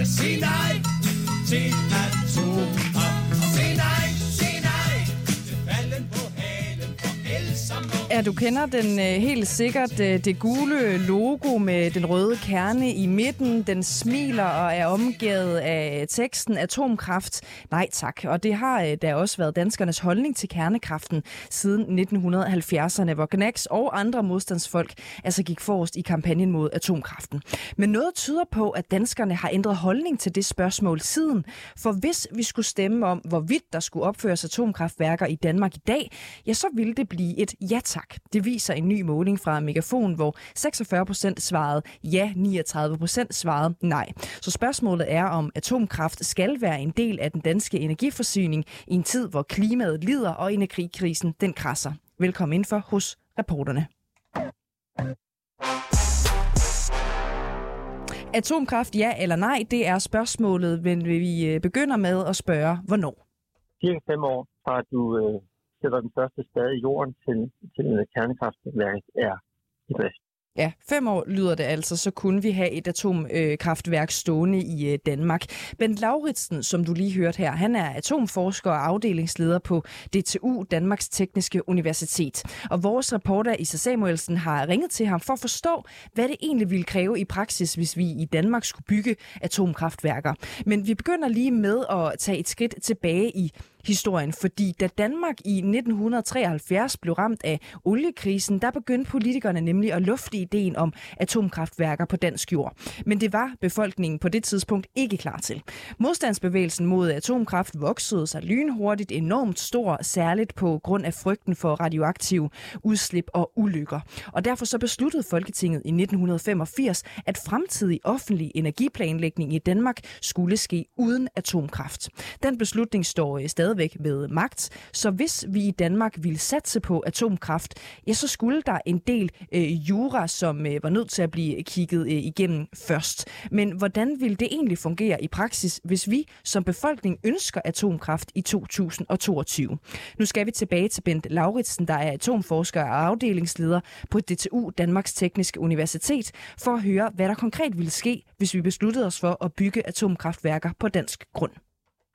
Børnebørns vegne. Sig nej til kender den øh, helt sikkert. Øh, det gule logo med den røde kerne i midten. Den smiler og er omgivet af teksten atomkraft. Nej tak. Og det har øh, da også været danskernes holdning til kernekraften siden 1970'erne, hvor Gnax og andre modstandsfolk altså gik forrest i kampagnen mod atomkraften. Men noget tyder på, at danskerne har ændret holdning til det spørgsmål siden. For hvis vi skulle stemme om, hvorvidt der skulle opføres atomkraftværker i Danmark i dag, ja, så ville det blive et ja tak. Det viser en ny måling fra Megafon, hvor 46 procent svarede ja, 39 procent svarede nej. Så spørgsmålet er, om atomkraft skal være en del af den danske energiforsyning i en tid, hvor klimaet lider og energikrisen den krasser. Velkommen ind for hos reporterne. Atomkraft, ja eller nej, det er spørgsmålet, men vi øh, begynder med at spørge, hvornår? cirka fem år fra du øh, sætter den første spade i jorden til, til kernekraftværket er i drift. Ja, fem år lyder det altså, så kunne vi have et atomkraftværk stående i øh, Danmark. Bent Lauritsen, som du lige hørte her, han er atomforsker og afdelingsleder på DTU, Danmarks Tekniske Universitet. Og vores reporter Isa Samuelsen har ringet til ham for at forstå, hvad det egentlig ville kræve i praksis, hvis vi i Danmark skulle bygge atomkraftværker. Men vi begynder lige med at tage et skridt tilbage i historien, fordi da Danmark i 1973 blev ramt af oliekrisen, der begyndte politikerne nemlig at lufte ideen om atomkraftværker på dansk jord. Men det var befolkningen på det tidspunkt ikke klar til. Modstandsbevægelsen mod atomkraft voksede sig lynhurtigt enormt stor, særligt på grund af frygten for radioaktive udslip og ulykker. Og derfor så besluttede Folketinget i 1985, at fremtidig offentlig energiplanlægning i Danmark skulle ske uden atomkraft. Den beslutning står øh, stadigvæk ved magt, så hvis vi i Danmark ville satse på atomkraft, ja, så skulle der en del øh, jura, som øh, var nødt til at blive kigget øh, igennem først. Men hvordan ville det egentlig fungere i praksis, hvis vi som befolkning ønsker atomkraft i 2022? Nu skal vi tilbage til Bent Lauritsen, der er atomforsker og afdelingsleder på DTU, Danmarks Tekniske Universitet, for at høre, hvad der konkret ville ske, hvis vi besluttede os for at bygge atomkraftværker på dansk grund.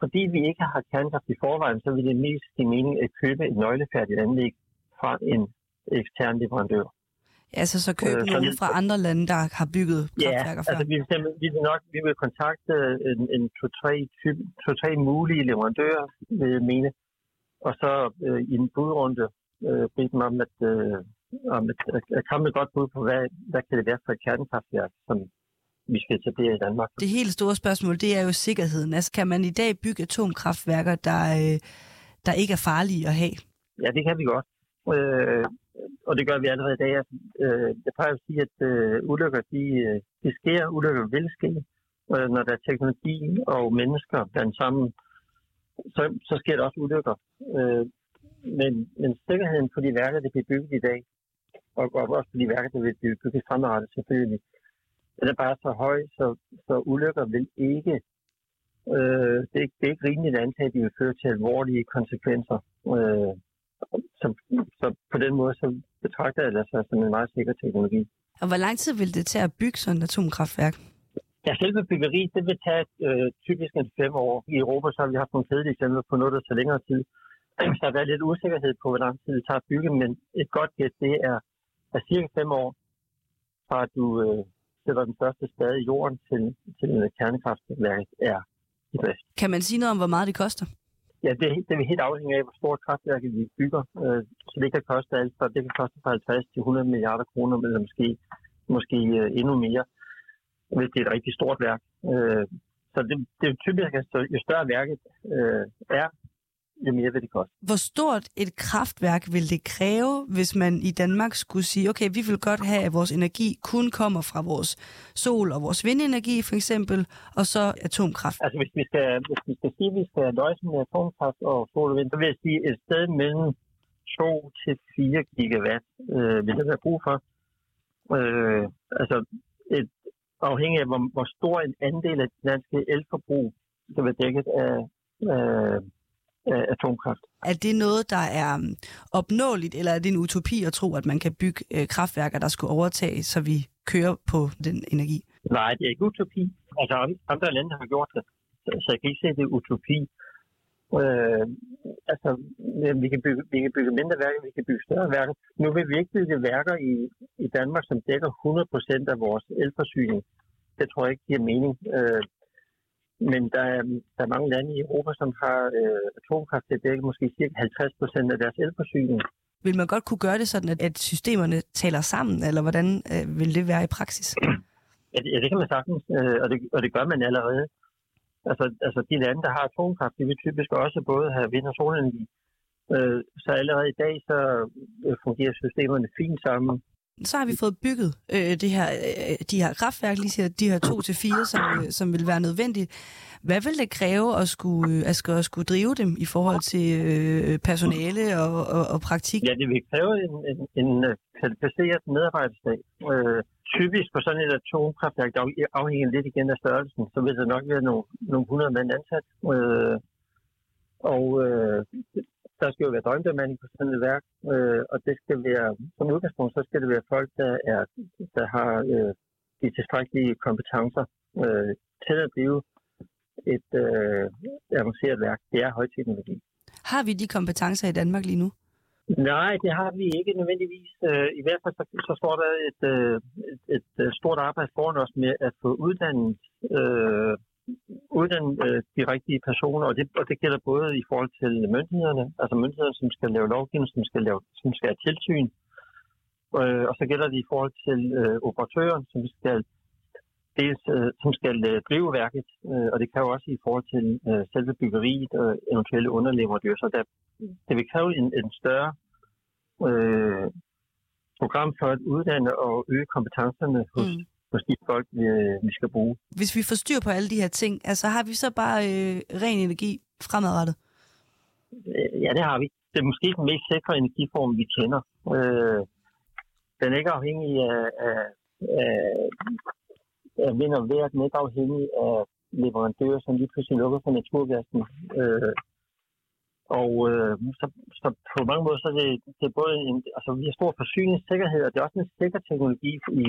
Fordi vi ikke har kernekraft i forvejen, så vil det mest give mening at købe et nøglefærdigt anlæg fra en ekstern leverandør. Altså så købe Øh, det- fra andre lande, der har bygget Ja, kraftværker før. altså vi vil, vi vil nok vi vil kontakte en, en to-tre, typ, to-tre mulige leverandører, vil jeg mene, og så øh, i en budrunde øh, bede dem om at, øh, om at, at, at komme med et godt bud på, hvad, hvad kan det være for et kernekraftværk, som vi skal etablere i Danmark. Det helt store spørgsmål, det er jo sikkerheden. Altså kan man i dag bygge atomkraftværker, der, øh, der ikke er farlige at have? Ja, det kan vi godt. Øh, og det gør vi allerede i dag. Altså, øh, jeg plejer at sige, at øh, ulykker, de, øh, de sker. Ulykker vil ske. Øh, når der er teknologi og mennesker blandt sammen, så, så sker der også ulykker. Øh, men, men sikkerheden på de værker, der bliver bygget i dag, og, og også på de værker, der vil blive bygget fremadrettet selvfølgelig, den er bare så høj, så, så ulykker vil ikke Øh, det, er, ikke- det er ikke rimeligt at antage, at de vil føre til alvorlige konsekvenser. Øh, så, så på den måde så betragter jeg det altså som en meget sikker teknologi. Og hvor lang tid vil det tage at bygge sådan et atomkraftværk? Ja, selve byggeriet, det vil tage øh, typisk en fem år. I Europa så har vi haft nogle kedelige eksempler på noget, der tager længere tid. Så der har været lidt usikkerhed på, hvor lang tid det tager at bygge, men et godt gæt, det er, er cirka fem år fra du øh, sætter den første spade i jorden til, til kernekraftværket er i drift. Kan man sige noget om, hvor meget det koster? Ja, det, det vil helt afhænge af, hvor stort kraftværk vi bygger. Øh, så det kan koste alt fra, det kan koste fra 50 til 100 milliarder kroner, eller måske, måske øh, endnu mere, hvis det er et rigtig stort værk. Øh, så det, det er typisk, at jo større værket øh, er, jo mere vil det koste. Hvor stort et kraftværk vil det kræve, hvis man i Danmark skulle sige, okay, vi vil godt have, at vores energi kun kommer fra vores sol- og vores vindenergi for eksempel, og så atomkraft? Altså hvis vi skal, hvis vi skal sige, at vi skal løse med atomkraft og sol og vind, så vil jeg sige, et sted mellem 2 til 4 gigawatt øh, vil der være brug for. Øh, altså et, afhængig af, hvor, hvor stor en andel af det danske elforbrug skal være dækket af, af, af atomkraft. Er det noget, der er um, opnåeligt, eller er det en utopi at tro, at man kan bygge øh, kraftværker, der skulle overtage, så vi kører på den energi? Nej, det er ikke utopi. Altså andre lande har gjort det, så jeg kan ikke se, at det er utopi. Øh, altså, vi kan, bygge, vi kan bygge mindre værker, vi kan bygge større værker. Nu vil vi ikke bygge værker i, i Danmark, som dækker 100% af vores elforsyning. Det tror jeg ikke giver mening. Øh, men der er, der er mange lande i Europa, som har øh, atomkraft til at dække måske cirka 50% af deres elforsyning. Vil man godt kunne gøre det sådan, at, at systemerne taler sammen, eller hvordan øh, vil det være i praksis? Ja, det, ja, det kan man sagtens, øh, og, det, og det gør man allerede. Altså, altså de lande, der har atomkraft, de vil typisk også både have vind- og solenergi. Øh, så allerede i dag, så øh, fungerer systemerne fint sammen. Så har vi fået bygget øh, det her, øh, de her kraftværk, lige siger, de her to til fire, som, øh, som vil være nødvendigt. Hvad vil det kræve at skulle, øh, at skulle, at skulle drive dem i forhold til øh, personale og, og, og praktik? Ja, det vil kræve en, en, en øh, kvalificeret medarbejderstab. Øh, typisk på sådan et atomkraftværk, der afhænger lidt igen af størrelsen, så vil der nok være nogle, nogle 100 mand ansat. Øh, og øh, der skal jo være døgnbemanding på sådan et værk, øh, og det skal være, som udgangspunkt, så skal det være folk, der, er, der har øh, de tilstrækkelige kompetencer øh, til at blive et øh, avanceret værk. Det er højteknologi. Har vi de kompetencer i Danmark lige nu? Nej, det har vi ikke nødvendigvis. Øh, I hvert fald så, så står der et, øh, et, et, et stort arbejde foran os med at få uddannet, øh, uden øh, de rigtige personer, og det, og det gælder både i forhold til myndighederne, altså myndighederne, som skal lave lovgivning, som skal, lave, som skal have tilsyn, øh, og så gælder det i forhold til øh, operatøren, som skal dels, øh, som skal øh, drive værket, øh, og det kan jo også i forhold til øh, selve byggeriet og eventuelle underleverandører. Så der, det vil kræve en, en større øh, program for at uddanne og øge kompetencerne hos, mm de folk, vi, vi skal bruge. Hvis vi får styr på alle de her ting, altså har vi så bare øh, ren energi fremadrettet? Øh, ja, det har vi. Det er måske den mest sikre energiform, vi kender. Øh, den er ikke afhængig af, af, af er vind og vejr, den er ikke afhængig af leverandører, som lige pludselig lukker for naturgassen. Øh, og øh, så, så på mange måder, så er det, det er både en, altså vi har stor forsyningssikkerhed, og det er også en sikker teknologi i,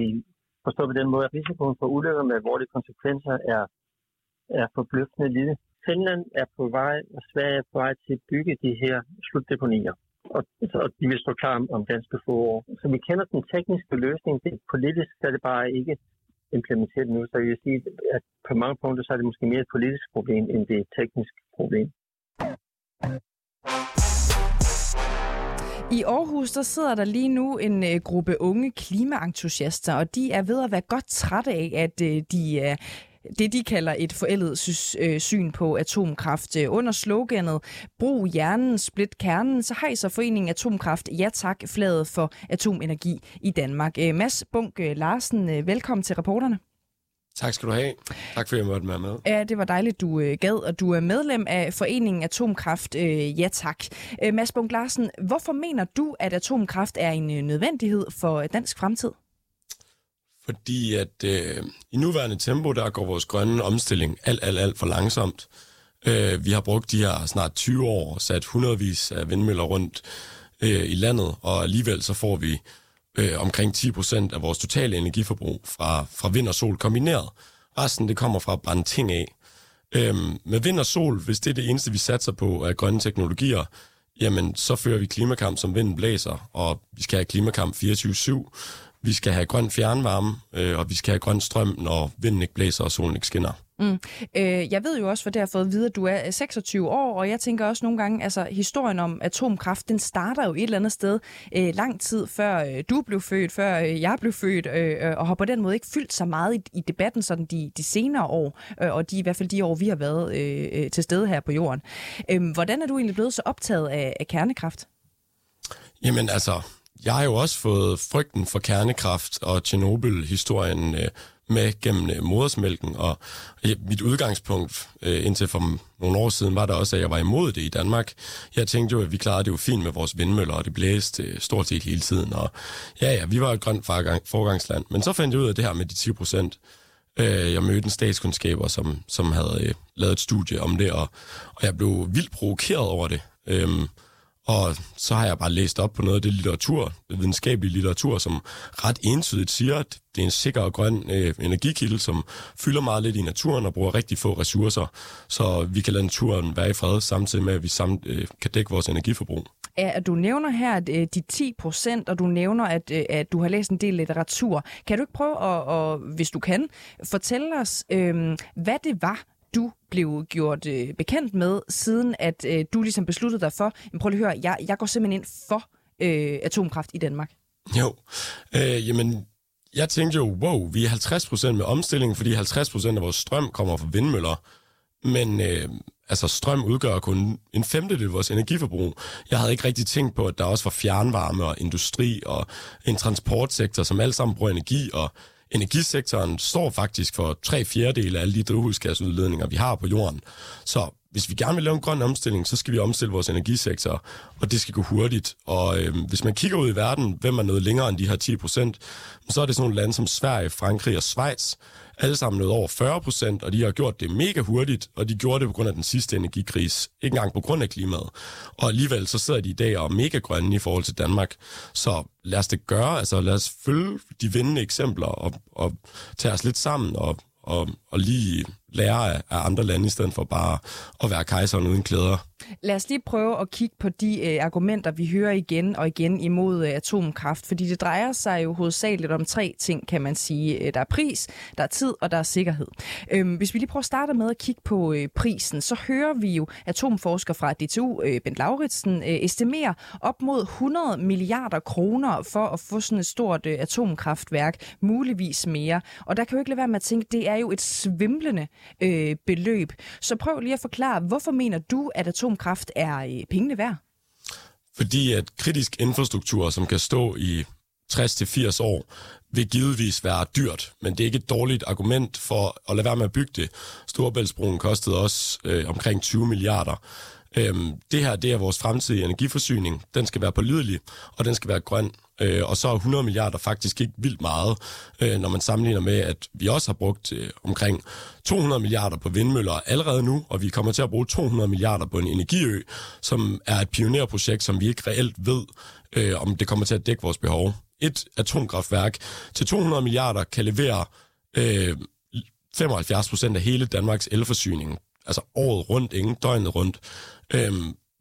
forstået på den måde, at risikoen for ulykker med alvorlige konsekvenser er, er forbløffende lille. Finland er på vej, og Sverige er på vej til at bygge de her slutdeponier. Og, altså, og de vil stå klar om, om ganske få år. Så vi kender den tekniske løsning. Det politisk er det bare ikke implementeret nu. Så jeg vil sige, at på mange punkter så er det måske mere et politisk problem, end det er et teknisk problem. I Aarhus der sidder der lige nu en øh, gruppe unge klimaentusiaster, og de er ved at være godt trætte af, at øh, de er det, de kalder et forældet øh, syn på atomkraft. Øh, under sloganet Brug hjernen, split kernen, så hejser foreningen Atomkraft Ja tak flaget for atomenergi i Danmark. Mads Bunk Larsen, velkommen til reporterne. Tak skal du have. Tak fordi jeg måtte være med. Ja, det var dejligt, du øh, gad, og du er medlem af Foreningen Atomkraft. Øh, ja tak. Øh, Mads Bunk Larsen, hvorfor mener du, at atomkraft er en øh, nødvendighed for dansk fremtid? Fordi at øh, i nuværende tempo, der går vores grønne omstilling alt, alt, alt for langsomt. Øh, vi har brugt de her snart 20 år og sat hundredvis af vindmøller rundt øh, i landet, og alligevel så får vi øh, omkring 10% af vores totale energiforbrug fra, fra vind og sol kombineret. Resten det kommer fra at brænde ting af. Øhm, med vind og sol, hvis det er det eneste, vi satser på af grønne teknologier, jamen så fører vi klimakamp, som vinden blæser, og vi skal have klimakamp 24-7. Vi skal have grøn fjernvarme, øh, og vi skal have grøn strøm, når vinden ikke blæser og solen ikke skinner. Mm. Øh, jeg ved jo også, for det har fået at vide, at du er 26 år, og jeg tænker også nogle gange, altså historien om atomkraft, den starter jo et eller andet sted øh, lang tid før øh, du blev født, før øh, jeg blev født, øh, øh, og har på den måde ikke fyldt så meget i, i debatten sådan de, de senere år, øh, og de, i hvert fald de år, vi har været øh, øh, til stede her på jorden. Øh, hvordan er du egentlig blevet så optaget af, af kernekraft? Jamen altså, jeg har jo også fået frygten for kernekraft og Tjernobyl-historien øh, med gennem øh, modersmælken, og øh, mit udgangspunkt øh, indtil for nogle år siden var der også, at jeg var imod det i Danmark. Jeg tænkte jo, at vi klarede det jo fint med vores vindmøller, og det blæste øh, stort set hele tiden, og ja, ja, vi var et grønt forgangsland. Men så fandt jeg ud af det her med de 10 procent. Øh, jeg mødte en statskundskaber, som, som havde øh, lavet et studie om det, og, og jeg blev vildt provokeret over det. Øhm, og så har jeg bare læst op på noget af det litteratur, det videnskabelige litteratur, som ret entydigt siger, at det er en sikker og grøn øh, energikilde, som fylder meget lidt i naturen og bruger rigtig få ressourcer, så vi kan lade naturen være i fred, samtidig med, at vi samt, øh, kan dække vores energiforbrug. Ja, du nævner her at, øh, de 10 procent, og du nævner, at, øh, at du har læst en del litteratur. Kan du ikke prøve at, at hvis du kan, fortælle os, øh, hvad det var, du blev gjort øh, bekendt med, siden at øh, du ligesom besluttede dig for, men prøv lige at høre, jeg, jeg går simpelthen ind for øh, atomkraft i Danmark? Jo, øh, jamen jeg tænkte jo, wow, vi er 50% med omstilling, fordi 50% af vores strøm kommer fra vindmøller. Men øh, altså, strøm udgør kun en femtedel af vores energiforbrug. Jeg havde ikke rigtig tænkt på, at der også var fjernvarme og industri og en transportsektor, som alle sammen bruger energi, og energisektoren står faktisk for tre fjerdedele af alle de drivhusgasudledninger, vi har på jorden. Så hvis vi gerne vil lave en grøn omstilling, så skal vi omstille vores energisektor, og det skal gå hurtigt. Og øh, hvis man kigger ud i verden, hvem er noget længere end de her 10 procent, så er det sådan nogle lande som Sverige, Frankrig og Schweiz, alle sammen noget over 40 procent, og de har gjort det mega hurtigt, og de gjorde det på grund af den sidste energikris, ikke engang på grund af klimaet. Og alligevel så sidder de i dag og er mega grønne i forhold til Danmark. Så lad os det gøre, altså lad os følge de vindende eksempler og, og tage os lidt sammen og, og, og lige lære af, af andre lande, i stedet for bare at være kejseren uden klæder. Lad os lige prøve at kigge på de øh, argumenter, vi hører igen og igen imod øh, atomkraft, fordi det drejer sig jo hovedsageligt om tre ting, kan man sige. Øh, der er pris, der er tid og der er sikkerhed. Øhm, hvis vi lige prøver at starte med at kigge på øh, prisen, så hører vi jo atomforsker fra DTU, øh, Bent Lauritsen, øh, estimere op mod 100 milliarder kroner for at få sådan et stort øh, atomkraftværk, muligvis mere. Og der kan jo ikke lade være med at tænke, det er jo et svimlende øh, beløb. Så prøv lige at forklare, hvorfor mener du, at atomkraft er øh, pengene værd? Fordi at kritisk infrastruktur, som kan stå i 60-80 år, vil givetvis være dyrt, men det er ikke et dårligt argument for at lade være med at bygge det. Storebæltsbroen kostede også øh, omkring 20 milliarder. Øhm, det her, det er vores fremtidige energiforsyning. Den skal være pålidelig, og den skal være grøn. Øh, og så er 100 milliarder faktisk ikke vildt meget, øh, når man sammenligner med, at vi også har brugt øh, omkring 200 milliarder på vindmøller allerede nu, og vi kommer til at bruge 200 milliarder på en energiø, som er et pionerprojekt, som vi ikke reelt ved, øh, om det kommer til at dække vores behov. Et atomkraftværk til 200 milliarder kan levere øh, 75 procent af hele Danmarks elforsyning, altså året rundt, ingen døgnet rundt. Øh,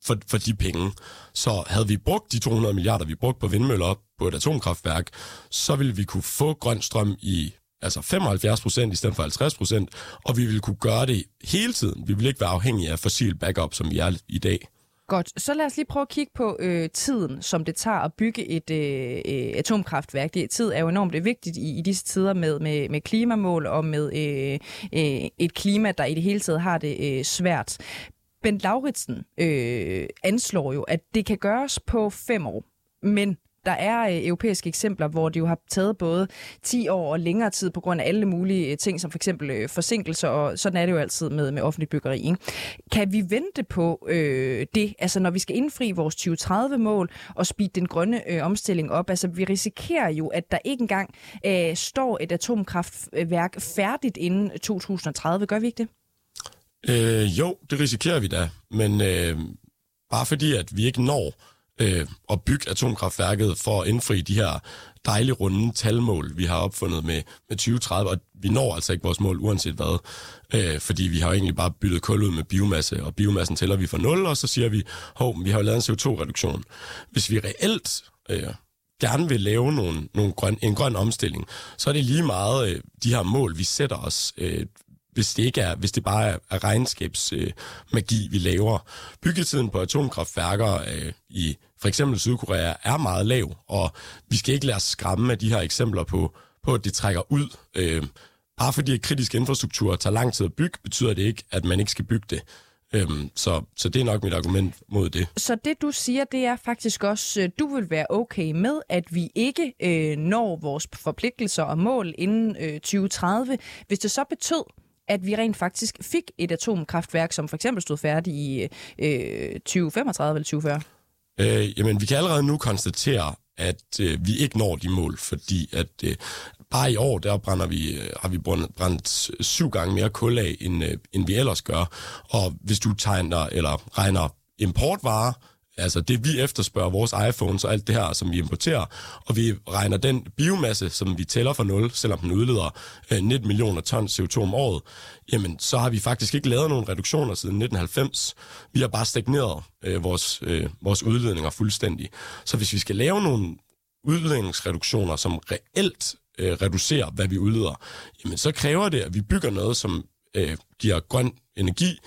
for, for de penge. Så havde vi brugt de 200 milliarder, vi brugte på vindmøller på et atomkraftværk, så ville vi kunne få grøn strøm i altså 75 procent i stedet for 50 procent, og vi ville kunne gøre det hele tiden. Vi ville ikke være afhængige af fossil backup, som vi er i dag. Godt, så lad os lige prøve at kigge på øh, tiden, som det tager at bygge et øh, øh atomkraftværk. Det, tid er jo enormt øh, vigtigt i, i disse tider med, med, med klimamål og med øh, øh, et klima, der i det hele taget har det øh, svært. Bent Lauritsen øh, anslår jo, at det kan gøres på fem år, men der er øh, europæiske eksempler, hvor det jo har taget både 10 år og længere tid på grund af alle mulige øh, ting, som for eksempel øh, forsinkelser, og sådan er det jo altid med, med offentlig byggeri. Ikke? Kan vi vente på øh, det, altså når vi skal indfri vores 2030-mål og speede den grønne øh, omstilling op? Altså vi risikerer jo, at der ikke engang øh, står et atomkraftværk færdigt inden 2030. Gør vi ikke det? Øh, jo, det risikerer vi da, men øh, bare fordi, at vi ikke når øh, at bygge atomkraftværket for at indfri de her dejlige runde talmål, vi har opfundet med, med 2030, og vi når altså ikke vores mål uanset hvad, øh, fordi vi har egentlig bare byttet kul ud med biomasse, og biomassen tæller vi for 0, og så siger vi, hov, vi har jo lavet en CO2-reduktion. Hvis vi reelt øh, gerne vil lave nogle, nogle grøn, en grøn omstilling, så er det lige meget øh, de her mål, vi sætter os. Øh, hvis det ikke er, hvis det bare er, er regnskabsmagi, øh, vi laver. Byggetiden på atomkraftværker øh, i for eksempel Sydkorea er meget lav, og vi skal ikke lade os skræmme af de her eksempler på, på at det trækker ud. Øh, bare fordi kritisk infrastruktur tager lang tid at bygge, betyder det ikke, at man ikke skal bygge det. Øhm, så, så det er nok mit argument mod det. Så det du siger, det er faktisk også, øh, du vil være okay med, at vi ikke øh, når vores forpligtelser og mål inden øh, 2030, hvis det så betød, at vi rent faktisk fik et atomkraftværk, som for eksempel stod færdigt i øh, 2035 eller 2040? Øh, jamen, vi kan allerede nu konstatere, at øh, vi ikke når de mål, fordi at øh, bare i år, der brænder vi, øh, har vi brændt, brændt syv gange mere kul af, end, øh, end vi ellers gør. Og hvis du tegner eller regner importvarer, altså det vi efterspørger, vores iPhones og alt det her, som vi importerer, og vi regner den biomasse, som vi tæller for nul, selvom den udleder øh, 19 millioner tons CO2 om året, jamen så har vi faktisk ikke lavet nogen reduktioner siden 1990. Vi har bare stagneret øh, vores, øh, vores udledninger fuldstændig. Så hvis vi skal lave nogle udledningsreduktioner, som reelt øh, reducerer, hvad vi udleder, jamen så kræver det, at vi bygger noget, som øh, giver grøn energi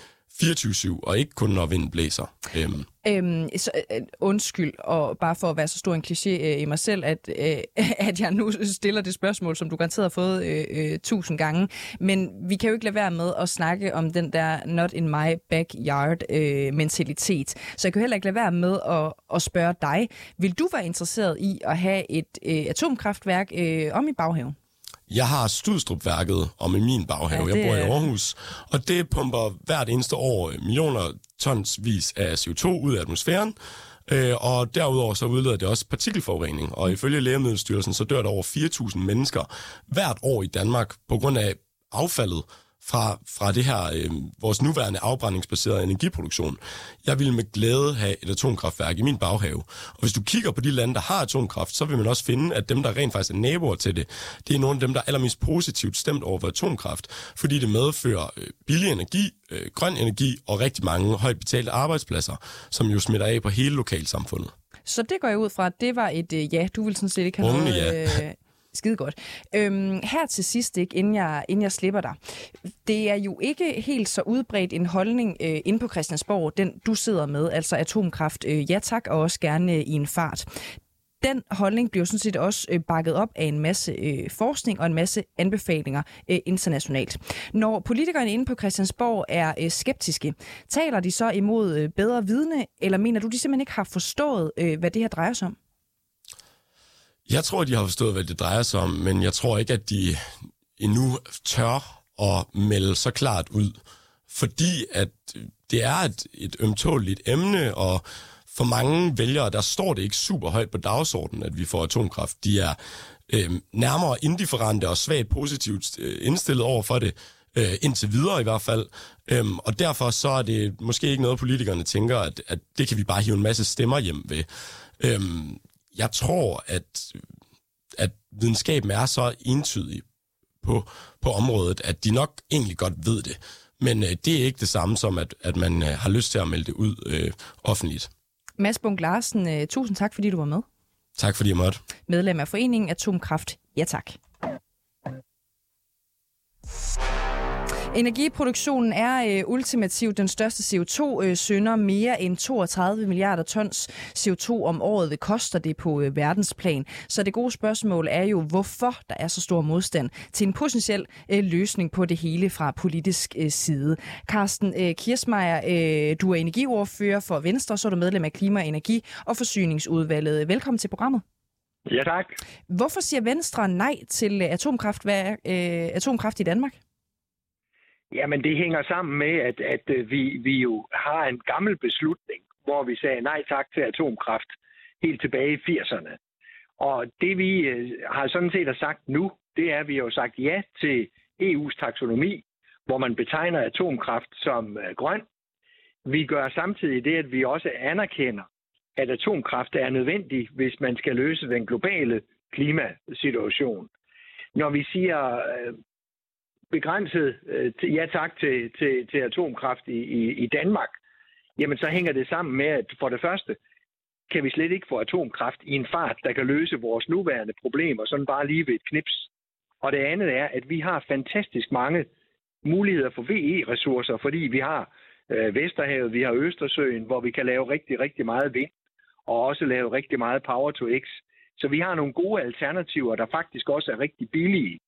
24-7, og ikke kun når vinden blæser. Øhm. Øhm, så, øh, øh, undskyld, og bare for at være så stor en kliché øh, i mig selv, at, øh, at jeg nu stiller det spørgsmål, som du garanteret har fået øh, øh, tusind gange. Men vi kan jo ikke lade være med at snakke om den der not in my backyard øh, mentalitet. Så jeg kan heller ikke lade være med at, at spørge dig. Vil du være interesseret i at have et øh, atomkraftværk øh, om i baghaven? Jeg har Studstrupværket om i min baghave. Ja, jeg bor i Aarhus, og det pumper hvert eneste år millioner tonsvis af CO2 ud af atmosfæren. Øh, og derudover så udleder det også partikelforurening, og ifølge Lægemiddelstyrelsen så dør der over 4.000 mennesker hvert år i Danmark på grund af affaldet fra, fra det her, øh, vores nuværende afbrændingsbaserede energiproduktion. Jeg vil med glæde have et atomkraftværk i min baghave. Og hvis du kigger på de lande, der har atomkraft, så vil man også finde, at dem, der rent faktisk er naboer til det, det er nogle af dem, der er allermest positivt stemt over for atomkraft, fordi det medfører øh, billig energi, øh, grøn energi og rigtig mange højt betalte arbejdspladser, som jo smitter af på hele lokalsamfundet. Så det går jeg ud fra, at det var et øh, ja, du vil sådan set ikke have Unge, noget... Ja. Skide godt. Øhm, her til sidst, ikke, inden, jeg, inden jeg slipper dig. Det er jo ikke helt så udbredt en holdning øh, inde på Christiansborg, den du sidder med, altså atomkraft, øh, ja tak, og også gerne øh, i en fart. Den holdning bliver sådan set også øh, bakket op af en masse øh, forskning og en masse anbefalinger øh, internationalt. Når politikerne inde på Christiansborg er øh, skeptiske, taler de så imod øh, bedre vidne, eller mener du, de simpelthen ikke har forstået, øh, hvad det her drejer sig om? Jeg tror, de har forstået, hvad det drejer sig om, men jeg tror ikke, at de endnu tør at melde så klart ud. Fordi at øh, det er et, et ømtåligt emne, og for mange vælgere, der står det ikke super højt på dagsordenen, at vi får atomkraft. De er øh, nærmere indifferente og svagt positivt øh, indstillet over for det, øh, indtil videre i hvert fald. Øhm, og derfor så er det måske ikke noget, politikerne tænker, at, at det kan vi bare hive en masse stemmer hjem ved. Øhm, jeg tror, at, at videnskaben er så entydig på, på området, at de nok egentlig godt ved det. Men øh, det er ikke det samme som, at, at man øh, har lyst til at melde det ud øh, offentligt. Mads Bunk Larsen, øh, tusind tak, fordi du var med. Tak fordi jeg måtte. Medlem af Foreningen Atomkraft. Ja tak. Energiproduktionen er øh, ultimativt den største CO2-sønder. Øh, Mere end 32 milliarder tons CO2 om året det koster det på øh, verdensplan. Så det gode spørgsmål er jo, hvorfor der er så stor modstand til en potentiel øh, løsning på det hele fra politisk øh, side. Carsten øh, Kirsmeier, øh, du er energiordfører for Venstre, så er du medlem af Klima-, Energi- og Forsyningsudvalget. Velkommen til programmet. Ja, tak. Hvorfor siger Venstre nej til atomkraftværk, øh, atomkraft i Danmark? Jamen, det hænger sammen med, at, at øh, vi, vi jo har en gammel beslutning, hvor vi sagde nej tak til atomkraft helt tilbage i 80'erne. Og det vi øh, har sådan set har sagt nu, det er, at vi har sagt ja til EU's taksonomi, hvor man betegner atomkraft som øh, grøn. Vi gør samtidig det, at vi også anerkender, at atomkraft er nødvendig, hvis man skal løse den globale klimasituation. Når vi siger begrænset øh, ja tak til, til, til atomkraft i, i, i Danmark, jamen så hænger det sammen med, at for det første kan vi slet ikke få atomkraft i en fart, der kan løse vores nuværende problemer, sådan bare lige ved et knips. Og det andet er, at vi har fantastisk mange muligheder for VE-ressourcer, fordi vi har øh, Vesterhavet, vi har Østersøen, hvor vi kan lave rigtig, rigtig meget vind, og også lave rigtig meget power to x. Så vi har nogle gode alternativer, der faktisk også er rigtig billige.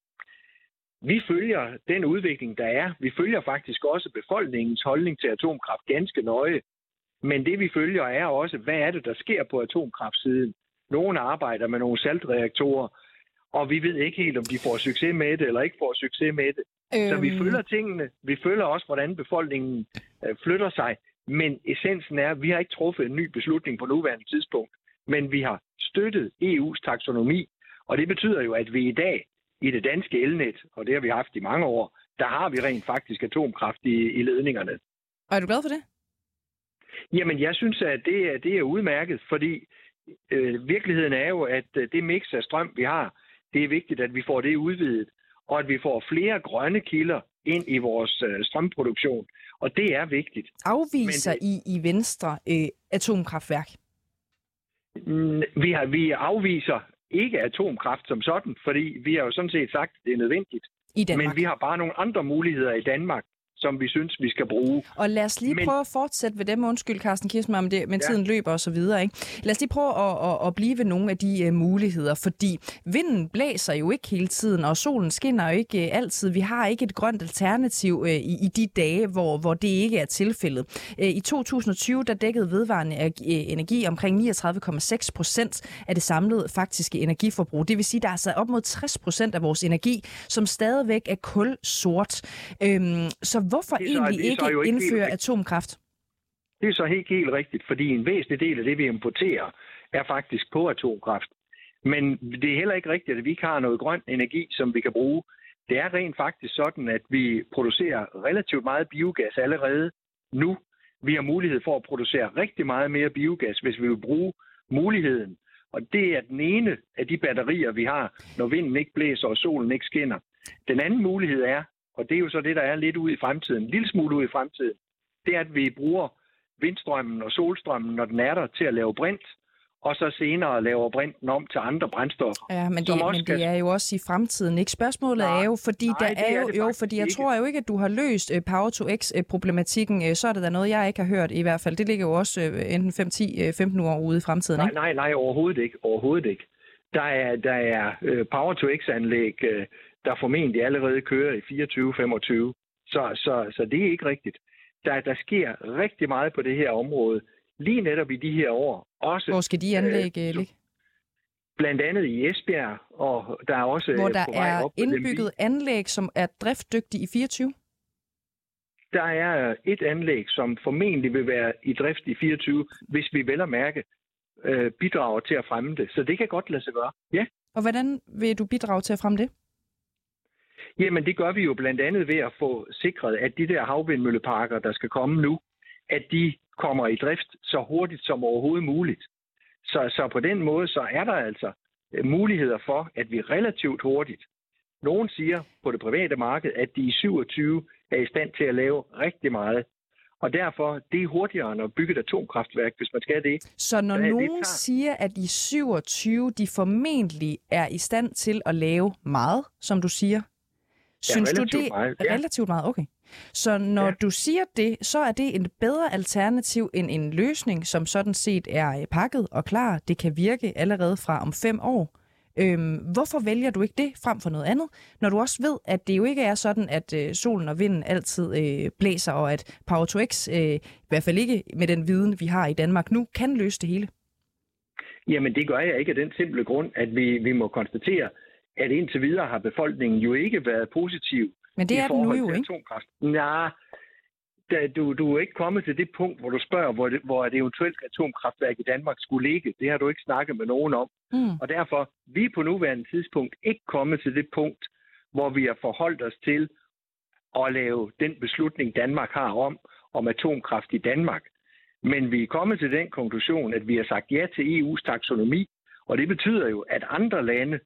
Vi følger den udvikling, der er. Vi følger faktisk også befolkningens holdning til atomkraft ganske nøje. Men det vi følger er også, hvad er det, der sker på atomkraftsiden. Nogle arbejder med nogle saltreaktorer, og vi ved ikke helt, om de får succes med det eller ikke får succes med det. Øhm... Så vi Øhm. følger tingene. Vi følger også, hvordan befolkningen øh, flytter sig. Men essensen er, at vi har ikke truffet en ny beslutning på nuværende tidspunkt, men vi har støttet EU's taksonomi, og det betyder jo, at vi i dag i det danske elnet, og det har vi haft i mange år, der har vi rent faktisk atomkraft i, i ledningerne. Og er du glad for det? Jamen, jeg synes, at det er, det er udmærket, fordi øh, virkeligheden er jo, at øh, det mix af strøm, vi har, det er vigtigt, at vi får det udvidet, og at vi får flere grønne kilder ind i vores øh, strømproduktion. Og det er vigtigt. Afviser Men I i Venstre øh, atomkraftværk? Vi, har, vi afviser ikke atomkraft som sådan, fordi vi har jo sådan set sagt, at det er nødvendigt. I Danmark. Men vi har bare nogle andre muligheder i Danmark, som vi synes, vi skal bruge. Og lad os lige Men- prøve at fortsætte ved dem. Undskyld, Carsten Kirsmer, men, det, men Ja. tiden løber og så videre. Ikke? Lad os lige prøve at, at, at blive ved nogle af de uh, muligheder, fordi vinden blæser jo ikke hele tiden, og solen skinner jo ikke uh, altid. Vi har ikke et grønt alternativ uh, i, i de dage, hvor, hvor det ikke er tilfældet. Uh, I 2020 der dækkede vedvarende energi omkring 39,6 procent af det samlede faktiske energiforbrug. Det vil sige, der er altså op mod 60 procent af vores energi, som stadigvæk er kulsort. Øhm, så hvorfor Det så- egentlig det ikke ikke indføre atomkraft? Det er så helt, helt rigtigt, fordi en væsentlig del af det, vi importerer, er faktisk på atomkraft. Men det er heller ikke rigtigt, at vi ikke har noget grøn energi, som vi kan bruge. Det er rent faktisk sådan, at vi producerer relativt meget biogas allerede nu. Vi har mulighed for at producere rigtig meget mere biogas, hvis vi vil bruge muligheden. Og det er den ene af de batterier, vi har, når vinden ikke blæser og solen ikke skinner. Den anden mulighed er, og det er jo så det, der er lidt ude i fremtiden, en lille smule ude i fremtiden, det er, at vi bruger vindstrømmen og solstrømmen, når den er der, til at lave brint, og så senere laver brinten om til andre brændstoffer. Ja, men det, men det er jo også i fremtiden, ikke? Spørgsmålet Nej, er jo, fordi nej, der det er er jo, jo fordi jeg ikke. tror jo ikke, at du har løst uh, Power to X-problematikken. Uh, så er det da noget, jeg ikke har hørt i hvert fald. Det ligger jo også enten 5, 10, uh, 15 år ude i fremtiden, Nej, ikke? nej, nej, overhovedet ikke. Overhovedet ikke. Der er, der er øh, Power-to-X-anlæg, øh, der formentlig allerede kører i 24-25. Så, så, så det er ikke rigtigt. Der, der sker rigtig meget på det her område, lige netop i de her år. Også Hvor skal de anlæg øh, ligge? blandt andet i Esbjerg, og der er også Hvor øh, der på vej er op indbygget anlæg, som er driftdygtige i 24? Der er et anlæg, som formentlig vil være i drift i 24, hvis vi vel at mærke øh, bidrager til at fremme det. Så det kan godt lade sig gøre. Ja, Og hvordan vil du bidrage til at fremme det? Jamen det gør vi jo blandt andet ved at få sikret, at de der havvindmølleparker, der skal komme nu, at de kommer i drift så hurtigt som overhovedet muligt. Så, så på den måde, så er der altså øh, muligheder for, at vi relativt hurtigt, nogen siger på det private marked, at de i 27 er i stand til at lave rigtig meget. Og derfor, det er hurtigere end at bygge et atomkraftværk, hvis man skal det. Så når er nogen siger, at i 27 de formentlig er i stand til at lave meget, som du siger, synes du relativt det meget, er ja. relativt meget? Okay. Så når Ja. du siger det, så er det et bedre alternativ end en løsning, som sådan set er øh, pakket og klar. Det kan virke allerede fra om fem år. Øhm, hvorfor vælger du ikke det frem for noget andet, når du også ved, at det jo ikke er sådan, at øh, solen og vinden altid øh, blæser, og at Power to X, øh, i hvert fald ikke med den viden, vi har i Danmark nu, kan løse det hele? Jamen det gør jeg ikke af den simple grund, at vi, vi må konstatere, at indtil videre har befolkningen jo ikke været positiv Men det i er den nu forhold jo, til ikke? atomkraft. Nej, da, du, du er ikke kommet til det punkt, hvor du spørger, hvor, det, hvor et eventuelt atomkraftværk i Danmark skulle ligge. Det har du ikke snakket med nogen om. Mm. Og derfor, vi er på nuværende tidspunkt ikke kommet til det punkt, hvor vi har forholdt os til at lave den beslutning, Danmark har om, om atomkraft i Danmark. Men vi er kommet til den konklusion, at vi har sagt ja til EU's taksonomi, og det betyder jo, at andre lande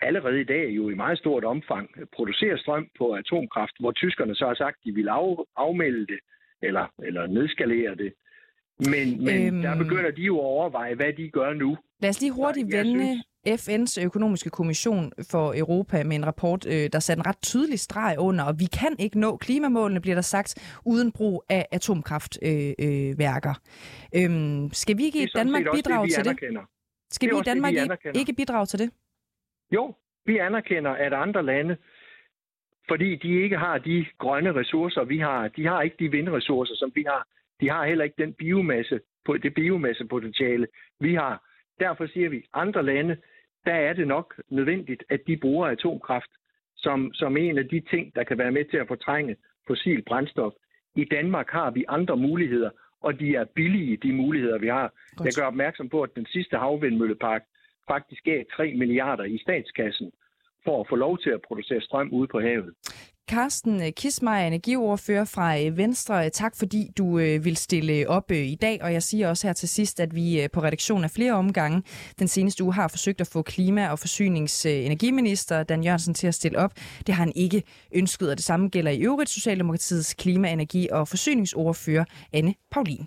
allerede i dag jo i meget stort omfang producerer strøm på atomkraft, hvor tyskerne så har sagt, at de vil af, afmelde det, eller, eller nedskalere det. Men, men Øhm. der begynder de jo at overveje, hvad de gør nu. Lad os lige hurtigt jeg vende synes- FN's økonomiske kommission for Europa med en rapport, øh, der satte en ret tydelig streg under, og vi kan ikke nå klimamålene, bliver der sagt, uden brug af atomkraftværker. Øh, øh, øhm, skal vi ikke i Danmark bidrage det, til det? Skal Det vi i det, Danmark ikke bidrage til det? Jo, vi anerkender, at andre lande, fordi de ikke har de grønne ressourcer, vi har, de har ikke de vindressourcer, som vi har. De har heller ikke den biomasse, det biomassepotentiale, vi har. Derfor siger vi, andre lande, der er det nok nødvendigt, at de bruger atomkraft som, som en af de ting, der kan være med til at fortrænge fossil brændstof. I Danmark har vi andre muligheder, og de er billige, de muligheder, vi har. Godt. Jeg gør opmærksom på, at den sidste havvindmøllepark faktisk gav 3 milliarder i statskassen for at få lov til at producere strøm ude på havet. Carsten Kismar, energiordfører fra øh, Venstre. Tak fordi du øh, vil stille op øh, i dag, og jeg siger også her til sidst, at vi på redaktionen af flere omgange den seneste uge har forsøgt at få klima- og forsynings- energiminister Dan Jørgensen til at stille op. Det har han ikke ønsket, og det samme gælder i øvrigt Socialdemokratiets klima-, energi- og forsyningsordfører Anne Paulin.